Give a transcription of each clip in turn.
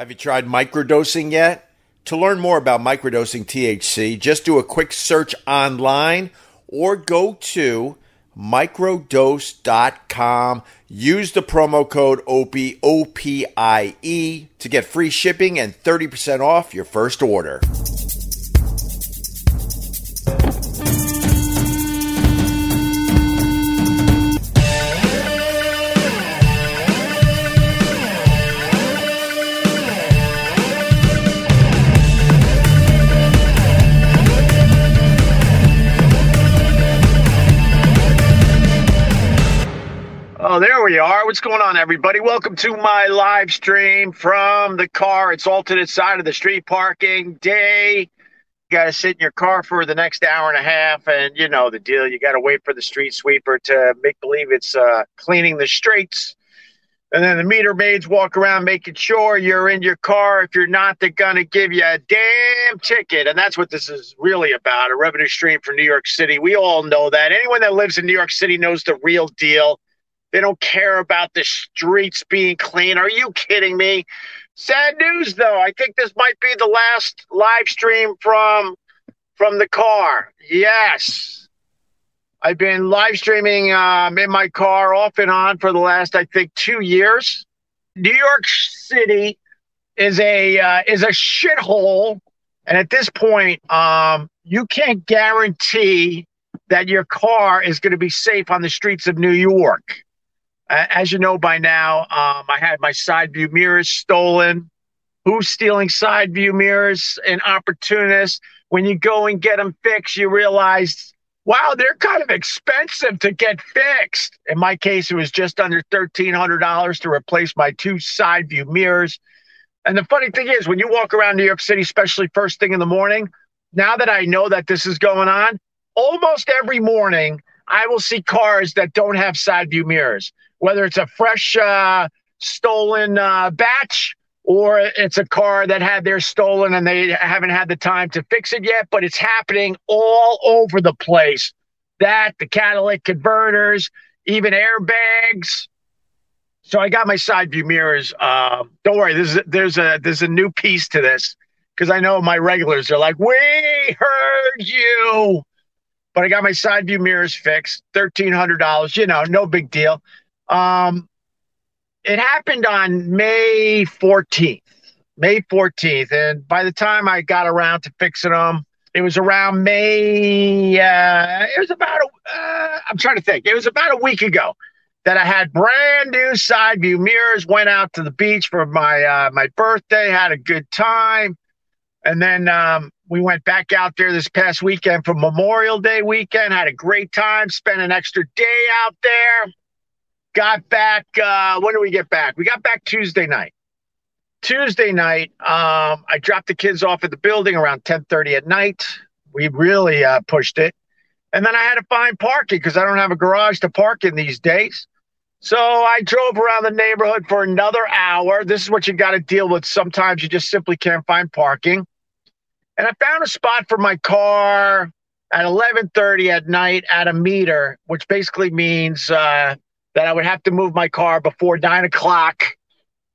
Have you tried microdosing yet? To learn more about microdosing THC, just do a quick search online or go to microdose.com. Use the promo code OPIE, O-P-I-E to get free shipping and 30% off your first order. We are. What's going on, everybody? Welcome to my live stream from the car. It's alternate side of the street parking day. You got to sit in your car for the next hour and a half, and you know the deal. You got to wait for the street sweeper to make believe it's uh, cleaning the streets. And then the meter maids walk around making sure you're in your car. If you're not, they're going to give you a damn ticket. And that's what this is really about a revenue stream for New York City. We all know that. Anyone that lives in New York City knows the real deal. They don't care about the streets being clean. Are you kidding me? Sad news, though. I think this might be the last live stream from from the car. Yes, I've been live streaming um, in my car off and on for the last, I think, two years. New York City is a uh, is a shithole, and at this point, um, you can't guarantee that your car is going to be safe on the streets of New York. As you know by now, um, I had my side view mirrors stolen. Who's stealing side view mirrors? An opportunist. When you go and get them fixed, you realize, wow, they're kind of expensive to get fixed. In my case, it was just under $1,300 to replace my two side view mirrors. And the funny thing is, when you walk around New York City, especially first thing in the morning, now that I know that this is going on, almost every morning, I will see cars that don't have side view mirrors whether it's a fresh uh, stolen uh, batch or it's a car that had theirs stolen and they haven't had the time to fix it yet, but it's happening all over the place. That, the catalytic converters, even airbags. So I got my side view mirrors. Uh, don't worry, there's a, there's a there's a new piece to this because I know my regulars are like, we heard you. But I got my side view mirrors fixed, thirteen hundred dollars. You know, no big deal. Um, it happened on May 14th, May 14th. And by the time I got around to fixing them, it was around May, uh, it was about, a, uh, I'm trying to think, it was about a week ago that I had brand new side view mirrors, went out to the beach for my, uh, my birthday, had a good time. And then, um, we went back out there this past weekend for Memorial Day weekend, had a great time, spent an extra day out there got back uh when did we get back? We got back tuesday night. Tuesday night um i dropped the kids off at the building around 10 30 at night. We really uh pushed it. And then i had to find parking because i don't have a garage to park in these days. So i drove around the neighborhood for another hour. This is what you got to deal with sometimes. You just simply can't find parking. And i found a spot for my car at 11:30 at night at a meter, which basically means uh, that I would have to move my car before nine o'clock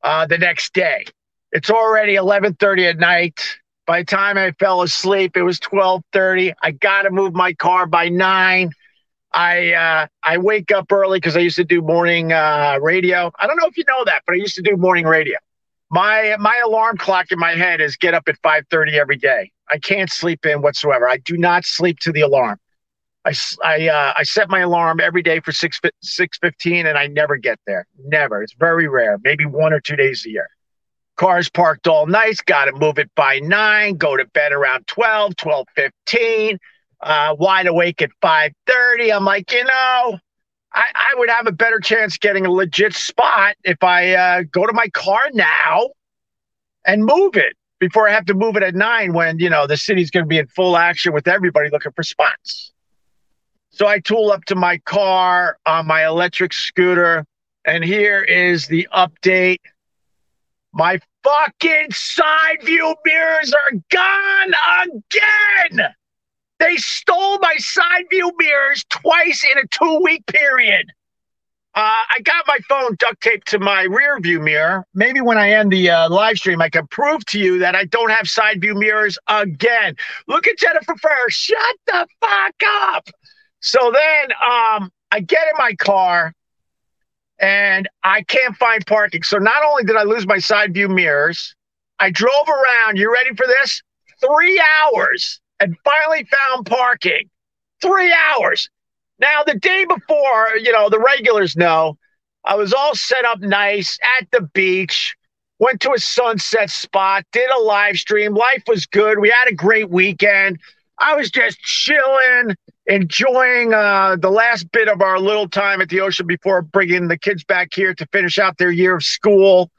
uh, the next day. It's already eleven thirty at night. By the time I fell asleep, it was twelve thirty. I got to move my car by nine. I uh, I wake up early because I used to do morning uh, radio. I don't know if you know that, but I used to do morning radio. My my alarm clock in my head is get up at five thirty every day. I can't sleep in whatsoever. I do not sleep to the alarm. I, I, uh, I set my alarm every day for 6, 6.15 and I never get there. Never. It's very rare. Maybe one or two days a year. Cars parked all night. Got to move it by 9. Go to bed around 12, 12.15. Uh, wide awake at 5.30. I'm like, you know, I, I would have a better chance getting a legit spot if I uh, go to my car now and move it before I have to move it at 9 when, you know, the city's going to be in full action with everybody looking for spots. So I tool up to my car on my electric scooter, and here is the update. My fucking side view mirrors are gone again. They stole my side view mirrors twice in a two week period. Uh, I got my phone duct taped to my rear view mirror. Maybe when I end the uh, live stream, I can prove to you that I don't have side view mirrors again. Look at Jennifer Ferrer. Shut the fuck up. So then um, I get in my car and I can't find parking. So not only did I lose my side view mirrors, I drove around. You ready for this? Three hours and finally found parking. Three hours. Now, the day before, you know, the regulars know, I was all set up nice at the beach, went to a sunset spot, did a live stream. Life was good. We had a great weekend. I was just chilling, enjoying uh, the last bit of our little time at the ocean before bringing the kids back here to finish out their year of school.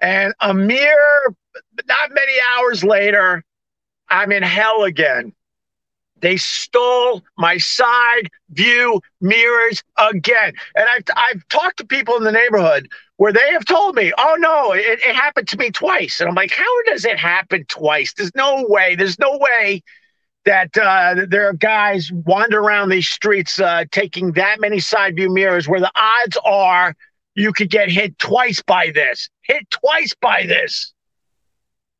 And a mere not many hours later, I'm in hell again. They stole my side view mirrors again. And I've, I've talked to people in the neighborhood where they have told me, oh no, it, it happened to me twice. And I'm like, how does it happen twice? There's no way. There's no way that uh, there are guys wander around these streets uh, taking that many side view mirrors where the odds are you could get hit twice by this. Hit twice by this.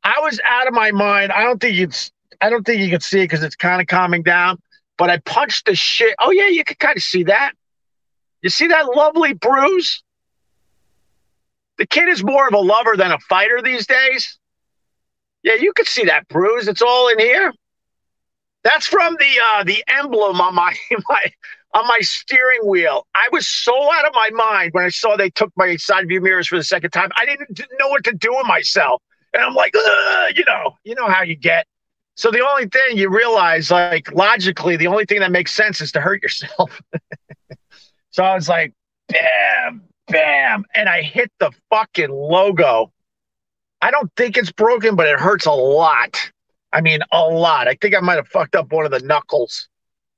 I was out of my mind. I don't think you'd I don't think you can see it because it's kind of calming down. But I punched the shit. Oh yeah, you can kind of see that. You see that lovely bruise? The kid is more of a lover than a fighter these days. Yeah, you can see that bruise. It's all in here. That's from the uh, the emblem on my my on my steering wheel. I was so out of my mind when I saw they took my side view mirrors for the second time. I didn't, didn't know what to do with myself, and I'm like, you know, you know how you get. So the only thing you realize, like logically, the only thing that makes sense is to hurt yourself. so I was like, bam, bam, and I hit the fucking logo. I don't think it's broken, but it hurts a lot. I mean, a lot. I think I might have fucked up one of the knuckles,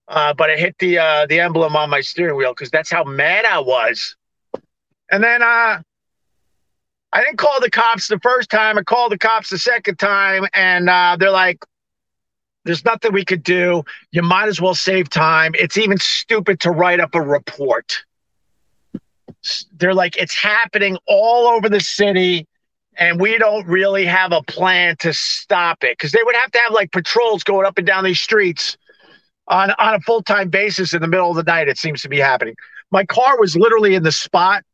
uh, but it hit the uh, the emblem on my steering wheel because that's how mad I was. And then uh, I didn't call the cops the first time. I called the cops the second time, and uh, they're like, there's nothing we could do. You might as well save time. It's even stupid to write up a report. They're like, it's happening all over the city, and we don't really have a plan to stop it because they would have to have like patrols going up and down these streets on, on a full time basis in the middle of the night. It seems to be happening. My car was literally in the spot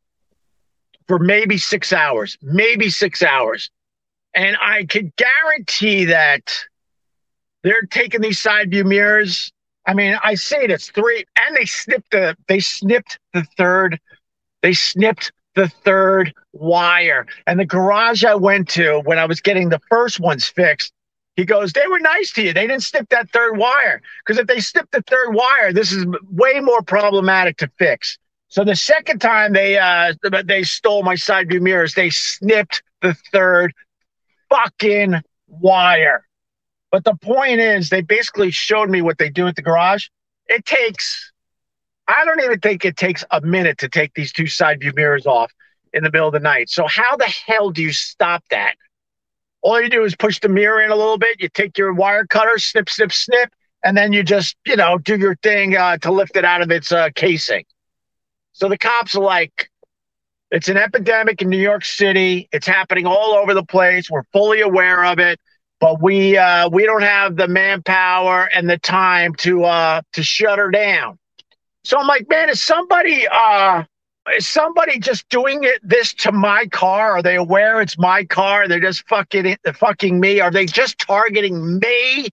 for maybe six hours, maybe six hours. And I could guarantee that they're taking these side view mirrors. I mean, I say it, it's three, and they snipped the they snipped the third, they snipped the third wire. And the garage I went to when I was getting the first ones fixed, he goes, they were nice to you. They didn't snip that third wire. Because if they snip the third wire, this is way more problematic to fix. So the second time they uh they stole my side view mirrors, they snipped the third fucking wire. But the point is, they basically showed me what they do at the garage. It takes, I don't even think it takes a minute to take these two side view mirrors off in the middle of the night. So, how the hell do you stop that? All you do is push the mirror in a little bit. You take your wire cutter, snip, snip, snip, and then you just, you know, do your thing uh, to lift it out of its uh, casing. So the cops are like, it's an epidemic in New York City. It's happening all over the place. We're fully aware of it but we uh, we don't have the manpower and the time to uh, to shut her down. So I'm like, man, is somebody uh, is somebody just doing it this to my car? Are they aware it's my car? They're just fucking fucking me. Are they just targeting me?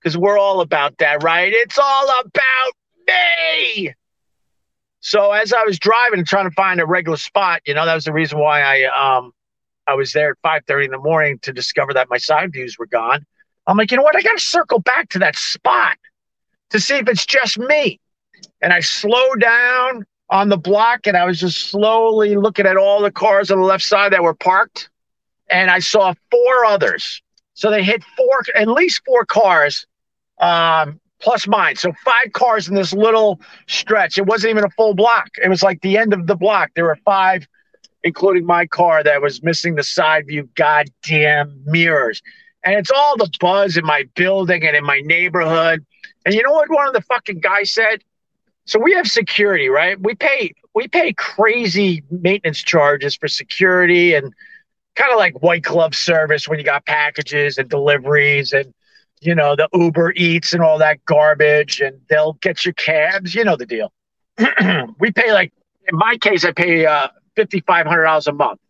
Because we're all about that, right? It's all about me. So as I was driving and trying to find a regular spot, you know, that was the reason why I um I was there at 5:30 in the morning to discover that my side views were gone. I'm like, you know what? I got to circle back to that spot to see if it's just me. And I slowed down on the block and I was just slowly looking at all the cars on the left side that were parked. And I saw four others. So they hit four, at least four cars, um, plus mine. So five cars in this little stretch. It wasn't even a full block. It was like the end of the block. There were five including my car that was missing the side view goddamn mirrors. And it's all the buzz in my building and in my neighborhood. And you know what one of the fucking guys said? So we have security, right? We pay we pay crazy maintenance charges for security and kind of like white glove service when you got packages and deliveries and you know the Uber Eats and all that garbage, and they'll get your cabs. You know the deal. we pay like in my case, I pay uh, fifty five hundred dollars a month.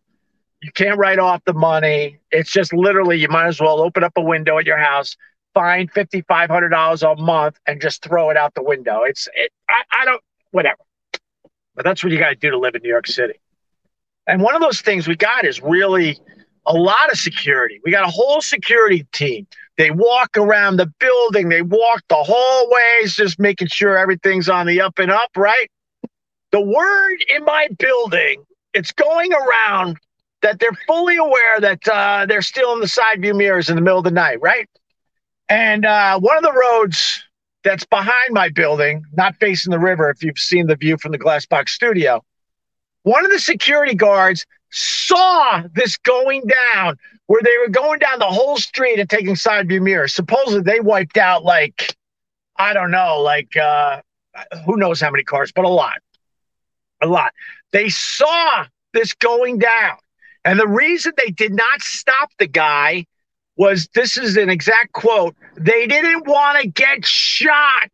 You can't write off the money. It's just literally you might as well open up a window at your house, find fifty five hundred dollars a month, and just throw it out the window. It's it, I, I don't whatever, but that's what you got to do to live in New York City. And one of those things we got is really a lot of security. We got a whole security team. They walk around the building, they walk the hallways, just making sure everything's on the up and up, right? The word in my building, it's going around that they're fully aware that uh, they're still in the side view mirrors in the middle of the night, right? And uh, one of the roads that's behind my building, not facing the river, if you've seen the view from the Glassbox studio, one of the security guards saw this going down where they were going down the whole street and taking side view mirrors. Supposedly they wiped out like, I don't know, like uh, who knows how many cars, but a lot. A lot. They saw this going down. And the reason they did not stop the guy was this is an exact quote they didn't want to get shot.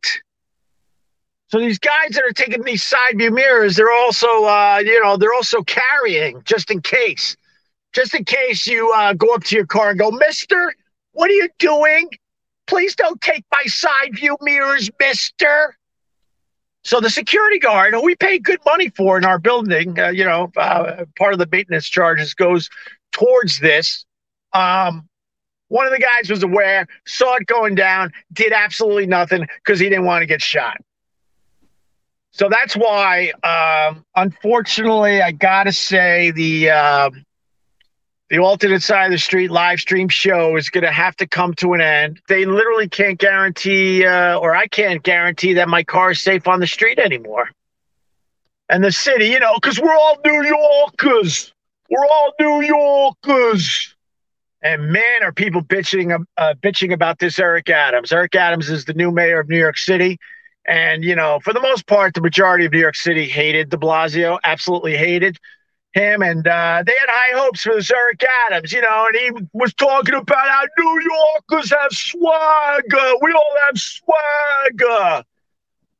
So these guys that are taking these side view mirrors, they're also, uh, you know, they're also carrying just in case, just in case you uh, go up to your car and go, Mister, what are you doing? Please don't take my side view mirrors, Mister. So the security guard, who we pay good money for in our building, uh, you know, uh, part of the maintenance charges goes towards this. Um, one of the guys was aware, saw it going down, did absolutely nothing because he didn't want to get shot. So that's why, um, unfortunately, I gotta say the uh, the alternate side of the street live stream show is gonna have to come to an end. They literally can't guarantee, uh, or I can't guarantee that my car is safe on the street anymore. And the city, you know, because we're all New Yorkers. We're all New Yorkers. And man, are people bitching uh, bitching about this Eric Adams. Eric Adams is the new mayor of New York City. And, you know, for the most part, the majority of New York City hated de Blasio, absolutely hated him. And uh, they had high hopes for this Eric Adams, you know, and he was talking about how New Yorkers have swagger. We all have swagger.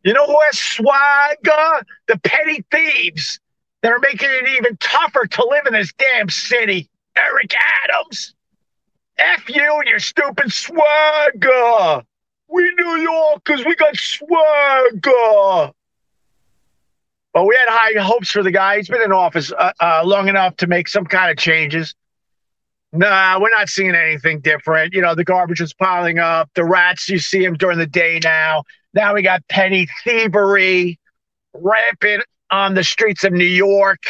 You know who has swagger? The petty thieves that are making it even tougher to live in this damn city. Eric Adams. F you and your stupid swagger. We New Yorkers, we got swagger. But we had high hopes for the guy. He's been in office uh, uh, long enough to make some kind of changes. Nah, we're not seeing anything different. You know, the garbage is piling up. The rats, you see them during the day now. Now we got petty thievery rampant on the streets of New York.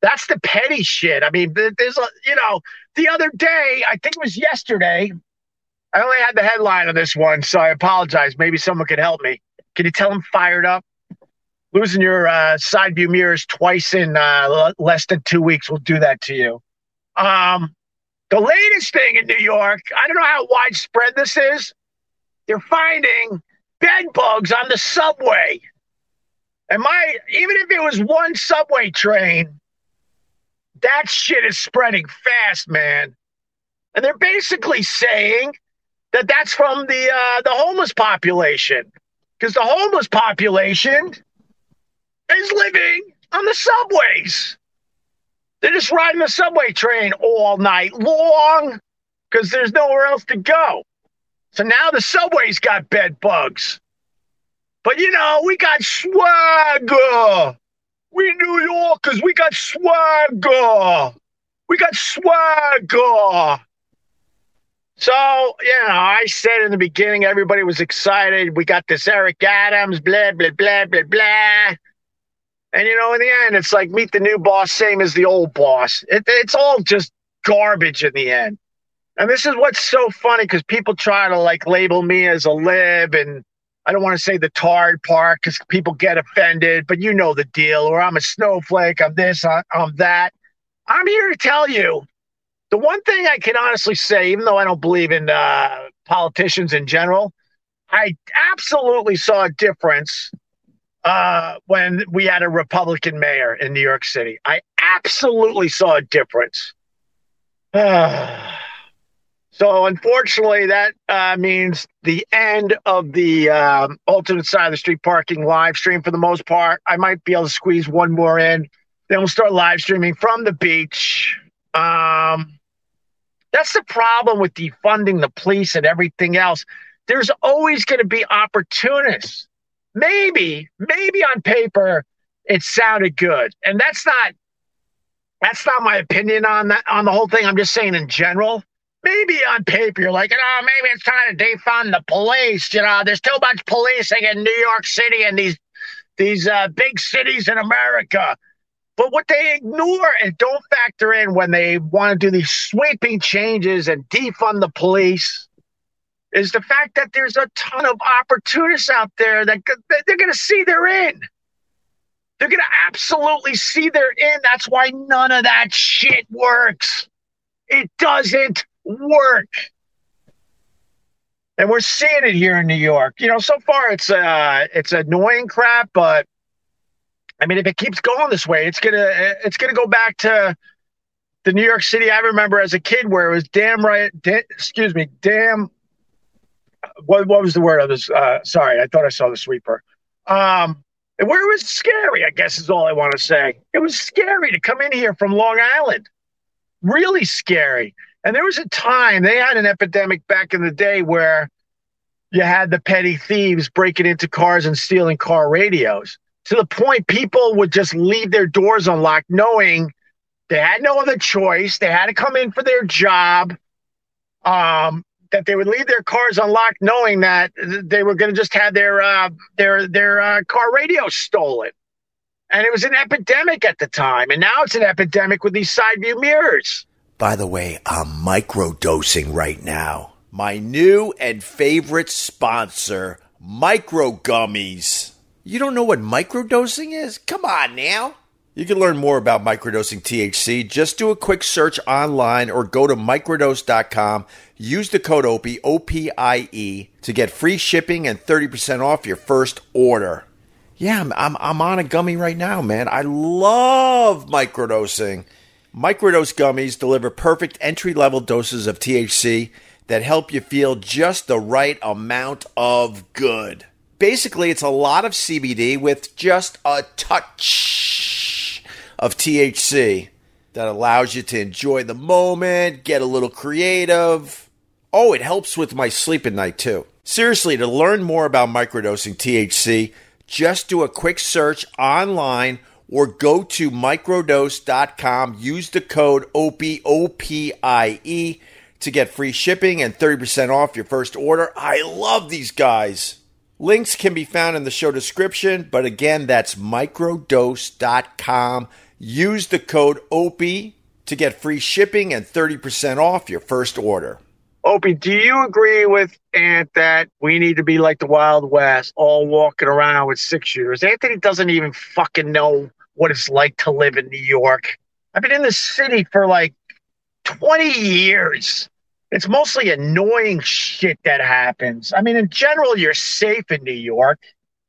That's the petty shit. I mean, there's a, you know, the other day, I think it was yesterday, I only had the headline on this one, so I apologize. Maybe someone could help me. Can you tell them fired up? Losing your uh, side view mirrors twice in uh, less than two weeks will do that to you. Um, the latest thing in New York, I don't know how widespread this is. They're finding bed bugs on the subway. And my, even if it was one subway train, that shit is spreading fast, man. And they're basically saying that that's from the uh, the homeless population because the homeless population is living on the subways. They're just riding the subway train all night long because there's nowhere else to go. So now the subway's got bed bugs. But you know, we got swagger. We New Yorkers, we got swagger. We got swagger. So, you know, I said in the beginning, everybody was excited. We got this Eric Adams, blah, blah, blah, blah, blah. And, you know, in the end, it's like meet the new boss, same as the old boss. It, it's all just garbage in the end. And this is what's so funny because people try to like label me as a lib and I don't want to say the tard part because people get offended, but you know the deal. Or I'm a snowflake, I'm this, I'm that. I'm here to tell you the one thing I can honestly say, even though I don't believe in uh, politicians in general, I absolutely saw a difference uh, when we had a Republican mayor in New York City. I absolutely saw a difference. so, unfortunately, that uh, means the end of the um, alternate side of the street parking live stream for the most part. I might be able to squeeze one more in. Then we'll start live streaming from the beach. Um, that's the problem with defunding the police and everything else. There's always going to be opportunists. Maybe, maybe on paper it sounded good, and that's not that's not my opinion on that on the whole thing. I'm just saying in general. Maybe on paper you're like, oh, maybe it's time to defund the police. You know, there's too much policing in New York City and these these uh, big cities in America. But what they ignore and don't factor in when they want to do these sweeping changes and defund the police is the fact that there's a ton of opportunists out there that they're going to see they're in. They're going to absolutely see they're in. That's why none of that shit works. It doesn't work. And we're seeing it here in New York. You know, so far it's uh it's annoying crap, but I mean, if it keeps going this way, it's gonna it's gonna go back to the New York City I remember as a kid, where it was damn right. Da- excuse me, damn. What what was the word of this? Uh, sorry, I thought I saw the sweeper. Um, where it was scary, I guess is all I want to say. It was scary to come in here from Long Island, really scary. And there was a time they had an epidemic back in the day where you had the petty thieves breaking into cars and stealing car radios to the point people would just leave their doors unlocked, knowing they had no other choice. They had to come in for their job. Um, that they would leave their cars unlocked, knowing that they were going to just have their uh, their their uh, car radio stolen. And it was an epidemic at the time, and now it's an epidemic with these side view mirrors. By the way, I'm microdosing right now. My new and favorite sponsor, Micro Gummies. You don't know what microdosing is? Come on now. You can learn more about microdosing THC. Just do a quick search online or go to microdose.com. Use the code OPIE, O-P-I-E, to get free shipping and 30% off your first order. Yeah, I'm, I'm, I'm on a gummy right now, man. I love microdosing. Microdose gummies deliver perfect entry level doses of THC that help you feel just the right amount of good. Basically, it's a lot of CBD with just a touch of THC that allows you to enjoy the moment, get a little creative. Oh, it helps with my sleep at night too. Seriously, to learn more about microdosing THC, just do a quick search online or go to microdose.com. Use the code OPIE, O-P-I-E, to get free shipping and 30% off your first order. I love these guys. Links can be found in the show description, but again, that's microdose.com. Use the code OPIE to get free shipping and 30% off your first order. Opie, do you agree with Ant that we need to be like the Wild West, all walking around with six shooters? Anthony doesn't even fucking know what it's like to live in New York. I've been in the city for like 20 years. It's mostly annoying shit that happens. I mean, in general, you're safe in New York,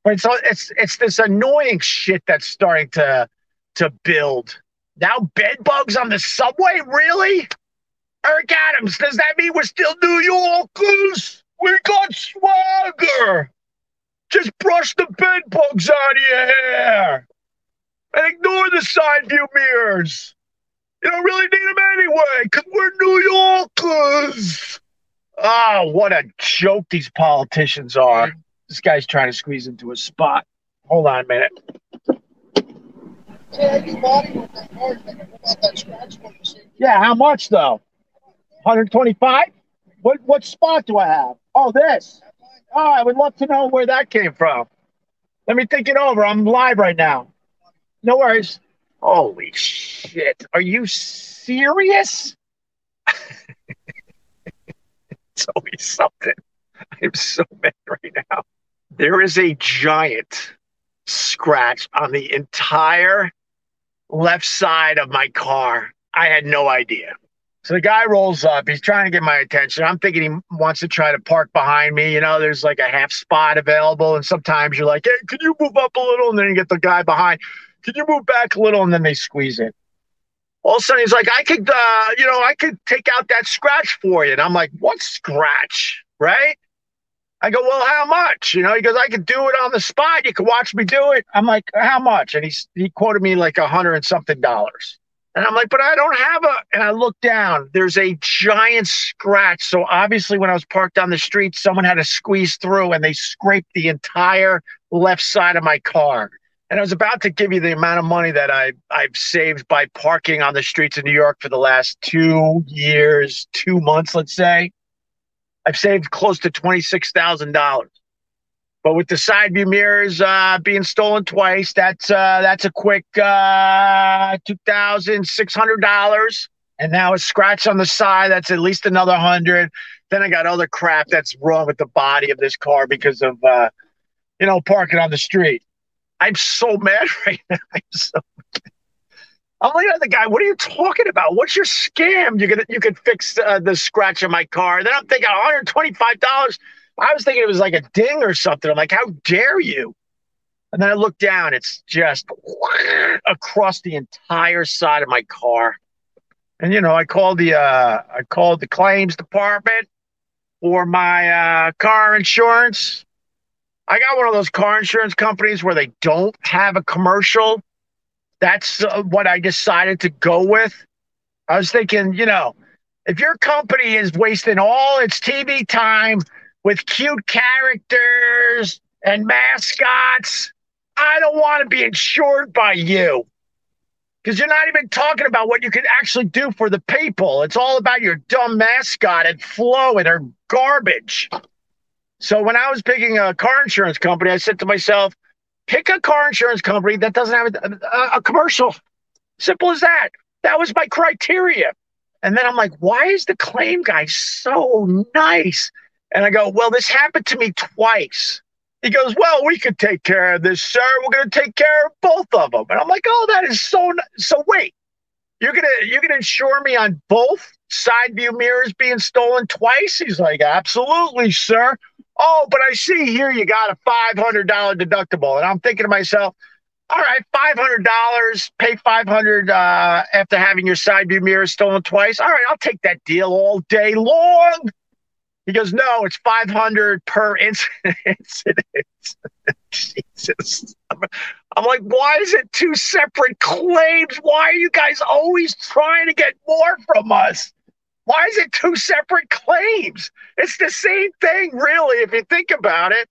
but it's it's it's this annoying shit that's starting to to build. Now, bed bugs on the subway, really? Eric Adams, does that mean we're still New Yorkers? We got swagger. Just brush the bed bugs out of your hair and ignore the side view mirrors. You don't really need them anyway, because we're New Yorkers. Ah, what a joke these politicians are. This guy's trying to squeeze into a spot. Hold on a minute. Yeah, how much though? 125? What what spot do I have? Oh, this. Oh, I would love to know where that came from. Let me think it over. I'm live right now. No worries. Holy shit. Are you serious? it's always something. I'm so mad right now. There is a giant scratch on the entire left side of my car. I had no idea. So the guy rolls up. He's trying to get my attention. I'm thinking he wants to try to park behind me. You know, there's like a half spot available. And sometimes you're like, hey, can you move up a little? And then you get the guy behind. Can you move back a little? And then they squeeze it. All of a sudden, he's like, I could, uh, you know, I could take out that scratch for you. And I'm like, what scratch? Right? I go, well, how much? You know, he goes, I could do it on the spot. You can watch me do it. I'm like, how much? And he's he quoted me like a hundred and something dollars. And I'm like, but I don't have a. And I look down. There's a giant scratch. So obviously, when I was parked on the street, someone had to squeeze through, and they scraped the entire left side of my car. And I was about to give you the amount of money that I I've saved by parking on the streets of New York for the last two years, two months, let's say. I've saved close to twenty six thousand dollars. But with the side view mirrors uh, being stolen twice, that's uh, that's a quick uh, two thousand six hundred dollars. And now a scratch on the side, that's at least another hundred. Then I got other crap that's wrong with the body of this car because of uh, you know parking on the street. I'm so mad right now. I'm so. I'm looking at the guy. What are you talking about? What's your scam? You could you could fix uh, the scratch on my car. Then I'm thinking 125 dollars I was thinking it was like a ding or something. I'm like, how dare you? And then I look down, it's just across the entire side of my car. And you know, I called the uh I called the claims department for my uh car insurance. I got one of those car insurance companies where they don't have a commercial. That's uh, what I decided to go with. I was thinking, you know, if your company is wasting all its TV time with cute characters and mascots. I don't want to be insured by you because you're not even talking about what you can actually do for the people. It's all about your dumb mascot and Flo and her garbage. So when I was picking a car insurance company, I said to myself, pick a car insurance company that doesn't have a, a, a commercial. Simple as that. That was my criteria. And then I'm like, why is the claim guy so nice? And I go, Well, this happened to me twice. He goes, Well, we could take care of this, sir. We're going to take care of both of them. And I'm like, Oh, that is so. So wait, you're gonna you're gonna insure me on both side view mirrors being stolen twice? He's like, Absolutely, sir. Oh, but I see here you got a five hundred dollar deductible, and I'm thinking to myself, all right, five hundred dollars, pay five hundred uh, after having your side view mirrors stolen twice. All right, I'll take that deal all day long. He goes, no, it's 500 per incident. Jesus. I'm like, why is it two separate claims? Why are you guys always trying to get more from us? Why is it two separate claims? It's the same thing, really, if you think about it.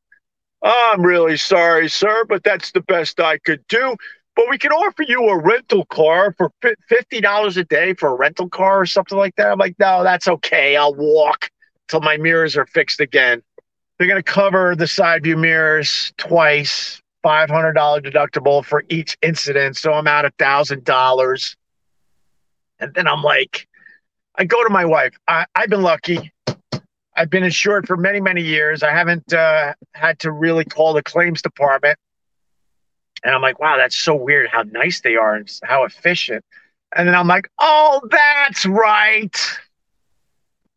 I'm really sorry, sir, but that's the best I could do. But we can offer you a rental car for $50 a day for a rental car or something like that. I'm like, no, that's okay. I'll walk till my mirrors are fixed again. They're going to cover the side view mirrors twice, $500 deductible for each incident. So I'm out $1,000. And then I'm like, I go to my wife. I, have been lucky. I've been insured for many, many years. I haven't uh, had to really call the claims department. And I'm like, wow, that's so weird how nice they are and how efficient. And then I'm like, oh, that's right.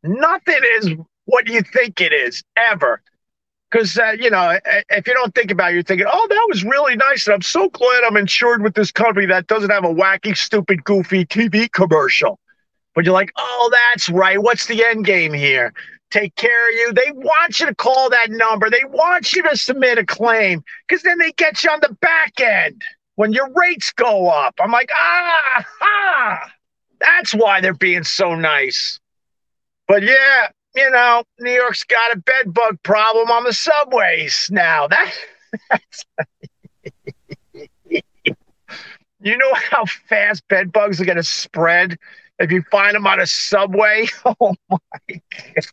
Nothing is what you think it is ever. Because, uh, you know, if you don't think about it, you're thinking, oh, that was really nice. And I'm so glad I'm insured with this company that doesn't have a wacky, stupid, goofy TV commercial. But you're like, oh, that's right. What's the end game here? Take care of you. They want you to call that number. They want you to submit a claim because then they get you on the back end when your rates go up. I'm like, ah, ah. That's why they're being so nice. But yeah, you know, New York's got a bed bug problem on the subways now. That you know how fast bed bugs are going to spread if you find them on a subway? Oh my god.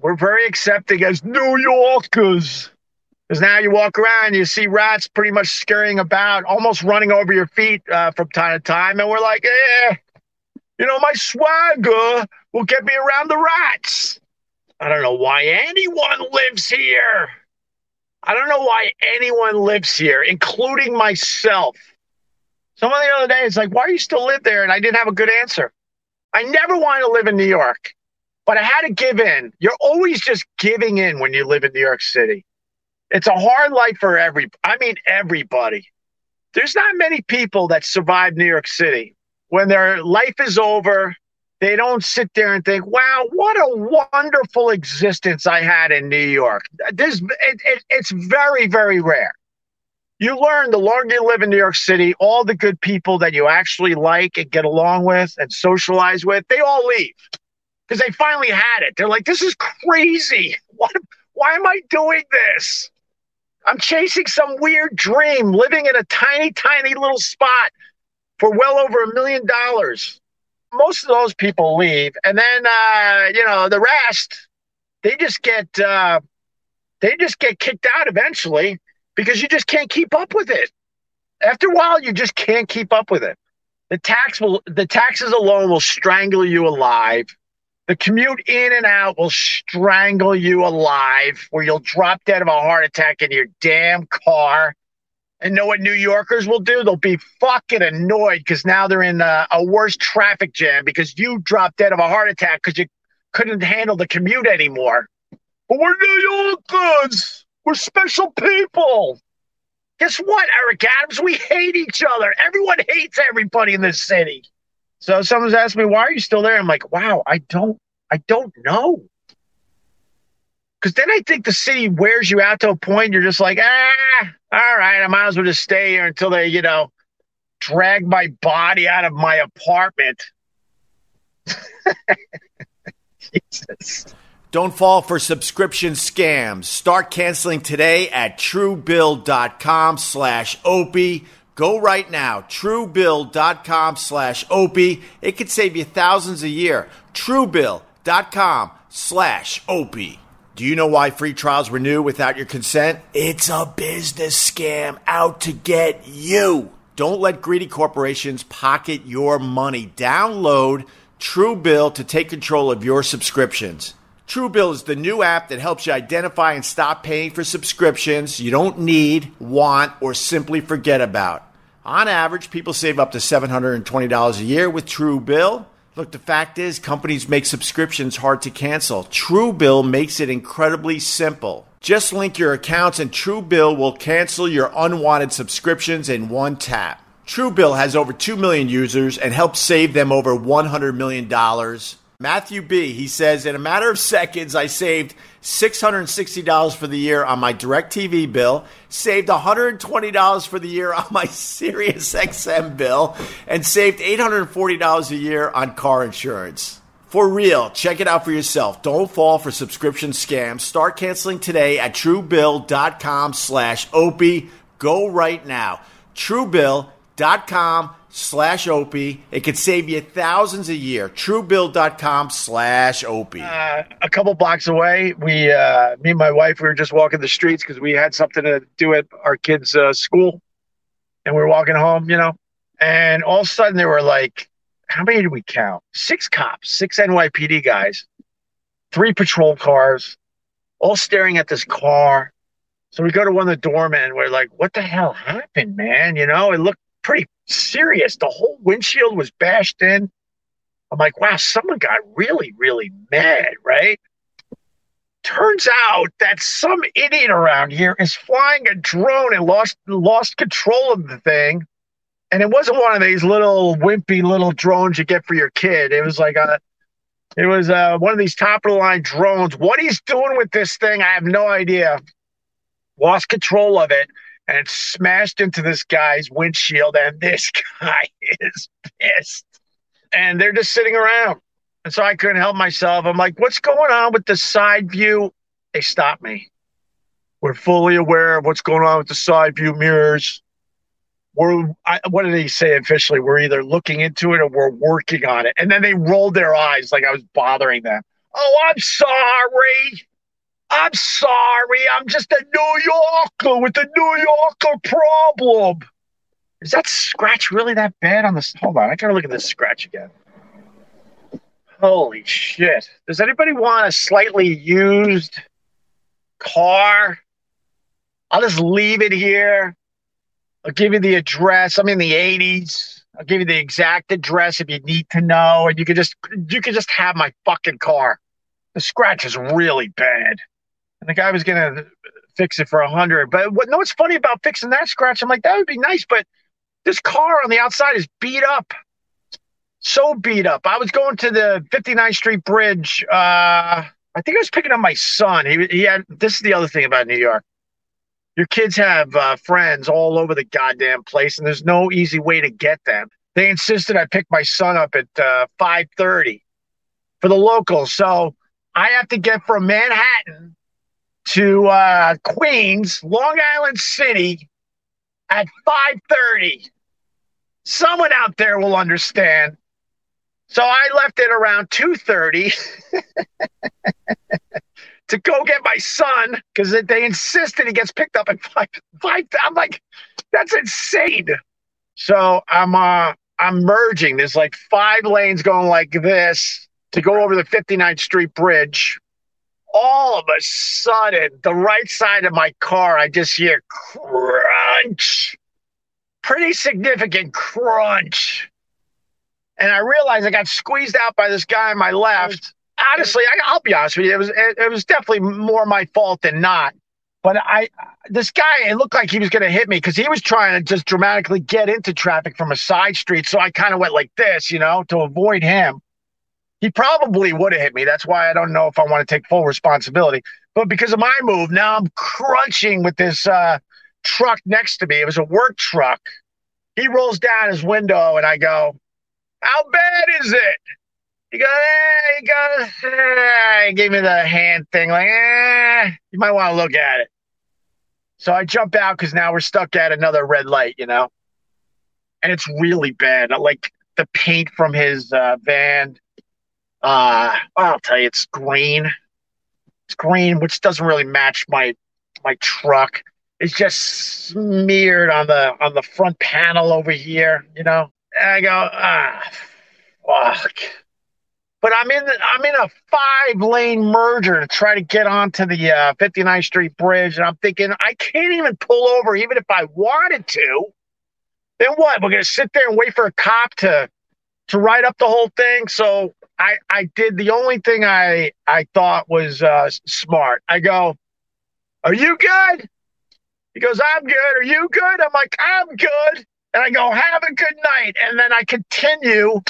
We're very accepting as New Yorkers. Because now you walk around, you see rats pretty much scurrying about, almost running over your feet uh, from time to time. And we're like, eh, you know, my swagger will get me around the rats. I don't know why anyone lives here. I don't know why anyone lives here, including myself. Someone the other day is like, why do you still live there? And I didn't have a good answer. I never wanted to live in New York, but I had to give in. You're always just giving in when you live in New York City. It's a hard life for every, I mean, everybody. There's not many people that survive New York City. When their life is over, they don't sit there and think, wow, what a wonderful existence I had in New York. This, it, it, it's very, very rare. You learn the longer you live in New York City, all the good people that you actually like and get along with and socialize with, they all leave because they finally had it. They're like, this is crazy. What, why am I doing this? I'm chasing some weird dream, living in a tiny, tiny little spot for well over a million dollars. Most of those people leave, and then uh, you know the rest. They just get uh, they just get kicked out eventually because you just can't keep up with it. After a while, you just can't keep up with it. The tax will the taxes alone will strangle you alive. The commute in and out will strangle you alive, where you'll drop dead of a heart attack in your damn car. And know what New Yorkers will do? They'll be fucking annoyed because now they're in a, a worse traffic jam because you dropped dead of a heart attack because you couldn't handle the commute anymore. But we're New Yorkers. We're special people. Guess what, Eric Adams? We hate each other. Everyone hates everybody in this city. So someone's asked me, why are you still there? I'm like, wow, I don't, I don't know. Because then I think the city wears you out to a point you're just like, ah, all right, I might as well just stay here until they, you know, drag my body out of my apartment. Jesus. Don't fall for subscription scams. Start canceling today at truebill.com slash opie. Go right now, truebill.com slash opie. It could save you thousands a year. truebill.com slash opie. Do you know why free trials renew without your consent? It's a business scam out to get you. Don't let greedy corporations pocket your money. Download Truebill to take control of your subscriptions. Truebill is the new app that helps you identify and stop paying for subscriptions you don't need, want, or simply forget about. On average, people save up to $720 a year with Truebill. Look, the fact is, companies make subscriptions hard to cancel. Truebill makes it incredibly simple. Just link your accounts, and Truebill will cancel your unwanted subscriptions in one tap. Truebill has over 2 million users and helps save them over $100 million Matthew B., he says, in a matter of seconds, I saved $660 for the year on my DirecTV bill, saved $120 for the year on my Sirius XM bill, and saved $840 a year on car insurance. For real, check it out for yourself. Don't fall for subscription scams. Start canceling today at truebill.com slash opie. Go right now. truebill.com slash opie. It could save you thousands a year. Truebill.com slash opie. Uh, a couple blocks away, we, uh, me and my wife, we were just walking the streets because we had something to do at our kids' uh, school. And we were walking home, you know, and all of a sudden there were like, how many did we count? Six cops, six NYPD guys, three patrol cars, all staring at this car. So we go to one of the doormen. We're like, what the hell happened, man? You know, it looked pretty serious. The whole windshield was bashed in. I'm like, wow, someone got really, really mad, right? Turns out that some idiot around here is flying a drone and lost lost control of the thing. And it wasn't one of these little wimpy little drones you get for your kid. It was like a it was uh, one of these top of the line drones. What he's doing with this thing, I have no idea. Lost control of it and smashed into this guy's windshield, and this guy is pissed. And they're just sitting around. And so I couldn't help myself. I'm like, what's going on with the side view? They stopped me. We're fully aware of what's going on with the side view mirrors. We're, I, what did they say officially? We're either looking into it or we're working on it. And then they rolled their eyes like I was bothering them. Oh, I'm sorry. I'm sorry. I'm just a New Yorker with a New Yorker problem. Is that scratch really that bad on this? Hold on. I gotta look at this scratch again. Holy shit. Does anybody want a slightly used car? I'll just leave it here. I'll give you the address. I'm in the 80s. I'll give you the exact address if you need to know, and you can just you can just have my fucking car. The scratch is really bad, and the guy was gonna fix it for a hundred. But what? No, what's funny about fixing that scratch? I'm like, that would be nice, but this car on the outside is beat up, so beat up. I was going to the 59th Street Bridge. Uh, I think I was picking up my son. He he had. This is the other thing about New York your kids have uh, friends all over the goddamn place, and there's no easy way to get them. They insisted I pick my son up at uh, 5:30 for the locals, so I have to get from Manhattan to uh, Queens, Long Island City, at 5:30. Someone out there will understand. So I left it around 2:30. to go get my son because they insisted he gets picked up at five five. I'm like, that's insane. So I'm uh I'm merging. There's like five lanes going like this to go over the 59th Street Bridge. All of a sudden, the right side of my car, I just hear crunch. Pretty significant crunch. And I realize I got squeezed out by this guy on my left honestly, I, will be honest with you, it was it, it, was definitely more my fault than not. But I, this guy, it looked like he was going to hit me because he was trying to just dramatically get into traffic from a side street. So I kind of went like this, you know, to avoid him. He probably would have hit me. That's why I don't know if I want to take full responsibility. But because of my move, now I'm crunching with this uh, truck next to me. It was a work truck. He rolls down his window, and I go, "How bad is it?" He goes, eh, he goes, eh. he gave me the hand thing, like, eh, you might want to look at it. So I jump out because now we're stuck at another red light, you know? And it's really bad. Like the paint from his uh, van, uh, I'll tell you, it's green. It's green, which doesn't really match my my truck. It's just smeared on the on the front panel over here, you know. And I go, ah, fuck but I'm in the, I'm in a five lane merger to try to get onto the uh, 59th Street Bridge, and I'm thinking I can't even pull over even if I wanted to. Then what? We're gonna sit there and wait for a cop to to write up the whole thing. So I I did the only thing I I thought was uh, smart. I go, "Are you good?" He goes, "I'm good. Are you good?" I'm like, "I'm good." And I go, "Have a good night." And then I continue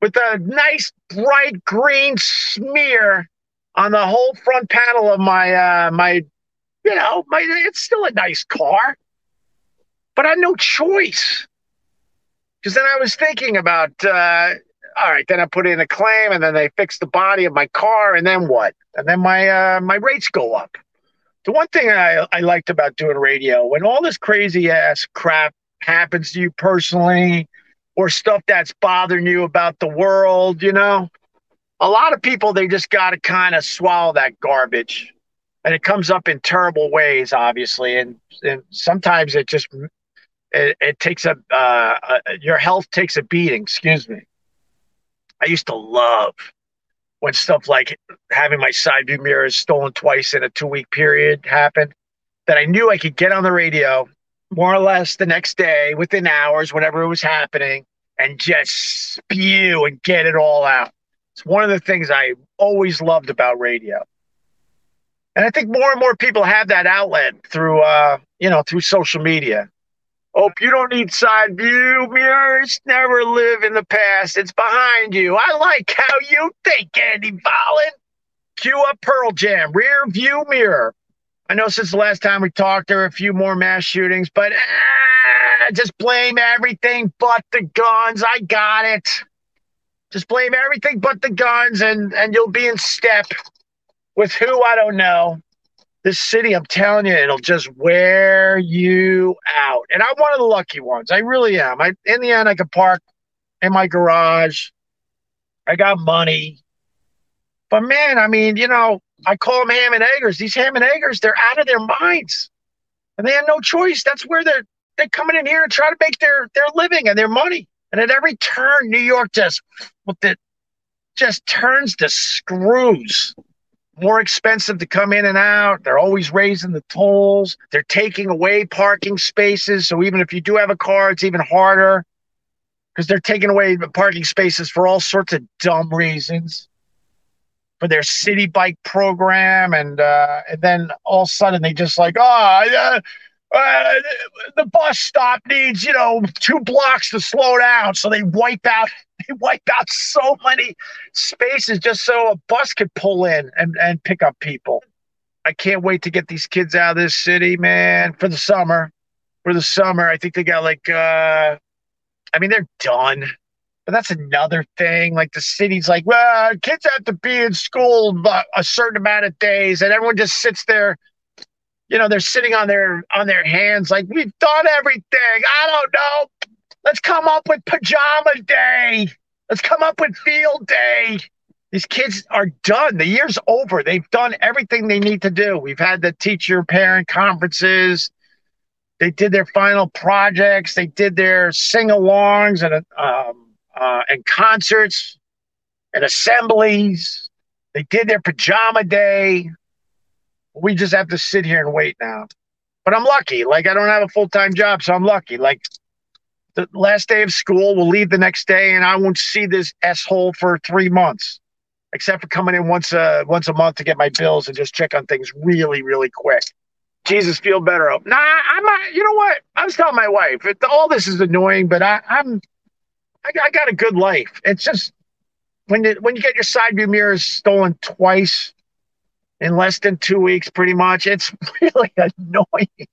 with a nice bright green smear on the whole front panel of my uh my you know my it's still a nice car but i had no choice because then i was thinking about uh all right then i put in a claim and then they fix the body of my car and then what and then my uh my rates go up the one thing i i liked about doing radio when all this crazy ass crap happens to you personally or stuff that's bothering you about the world, you know? A lot of people, they just got to kind of swallow that garbage. And it comes up in terrible ways, obviously. And, and sometimes it just, it, it takes a, uh, a, your health takes a beating, excuse me. I used to love when stuff like having my side view mirrors stolen twice in a two week period happened, that I knew I could get on the radio more or less the next day, within hours, whenever it was happening, and just spew and get it all out. It's one of the things I always loved about radio. And I think more and more people have that outlet through, uh, you know, through social media. Oh, you don't need side view mirrors. Never live in the past. It's behind you. I like how you think, Andy Fallon. Cue up Pearl Jam, rear view mirror. I know since the last time we talked, there are a few more mass shootings, but ah, just blame everything but the guns. I got it. Just blame everything but the guns, and and you'll be in step with who I don't know. This city, I'm telling you, it'll just wear you out. And I'm one of the lucky ones. I really am. I in the end, I can park in my garage. I got money. But man, I mean, you know, I call them ham and eggers. These ham and eggers, they're out of their minds. And they have no choice. That's where they're they're coming in here and trying to make their their living and their money. And at every turn, New York just with the just turns the screws. More expensive to come in and out. They're always raising the tolls. They're taking away parking spaces. So even if you do have a car, it's even harder. because they're taking away the parking spaces for all sorts of dumb reasons for their Citi Bike program and uh, and then all of a sudden they just like oh uh, uh, the bus stop needs you know two blocks to slow down so they wipe out they wipe out so many spaces just so a bus could pull in and, and pick up people i can't wait to get these kids out of this city man for the summer for the summer i think they got like uh i mean they're done but that's another thing. Like the city's like, well, kids have to be in school a certain amount of days, and everyone just sits there. You know, they're sitting on their on their hands, like we've done everything. I don't know. Let's come up with pajama day. Let's come up with field day. These kids are done. The year's over. They've done everything they need to do. We've had the teacher parent conferences. They did their final projects. They did their sing alongs and um, uh, and concerts and assemblies. They did their pajama day. We just have to sit here and wait now. But I'm lucky. Like I don't have a full time job, so I'm lucky. Like the last day of school, we'll leave the next day, and I won't see this s hole for three months, except for coming in once a once a month to get my bills and just check on things really, really quick. Jesus, feel better. Nah, I'm not. You know what? I was telling my wife, it, all this is annoying, but I, I'm I, I got a good life. It's just when you when you get your side view mirrors stolen twice in less than two weeks, pretty much, it's really annoying.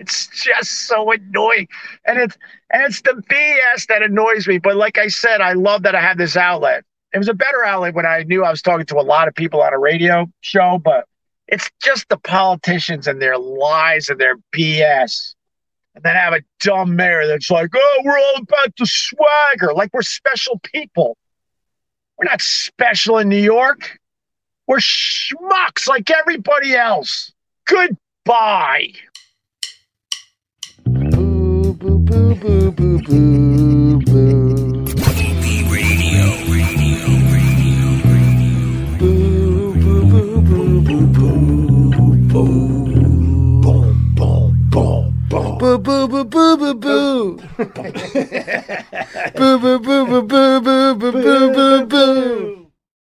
It's just so annoying, and it's and it's the BS that annoys me. But like I said, I love that I have this outlet. It was a better outlet when I knew I was talking to a lot of people on a radio show, but it's just the politicians and their lies and their BS and then have a dumb mayor that's like, oh, we're all about the swagger, like we're special people. We're not special in New York. We're schmucks like everybody else. Goodbye. boo, boo, boo, boo. Radio. Boo, boo, boo, boo, boo, boo, boo. Boom, boom, boom. Boo boo boo boo boo boo. boo boo boo boo boo boo boo boo boo boo.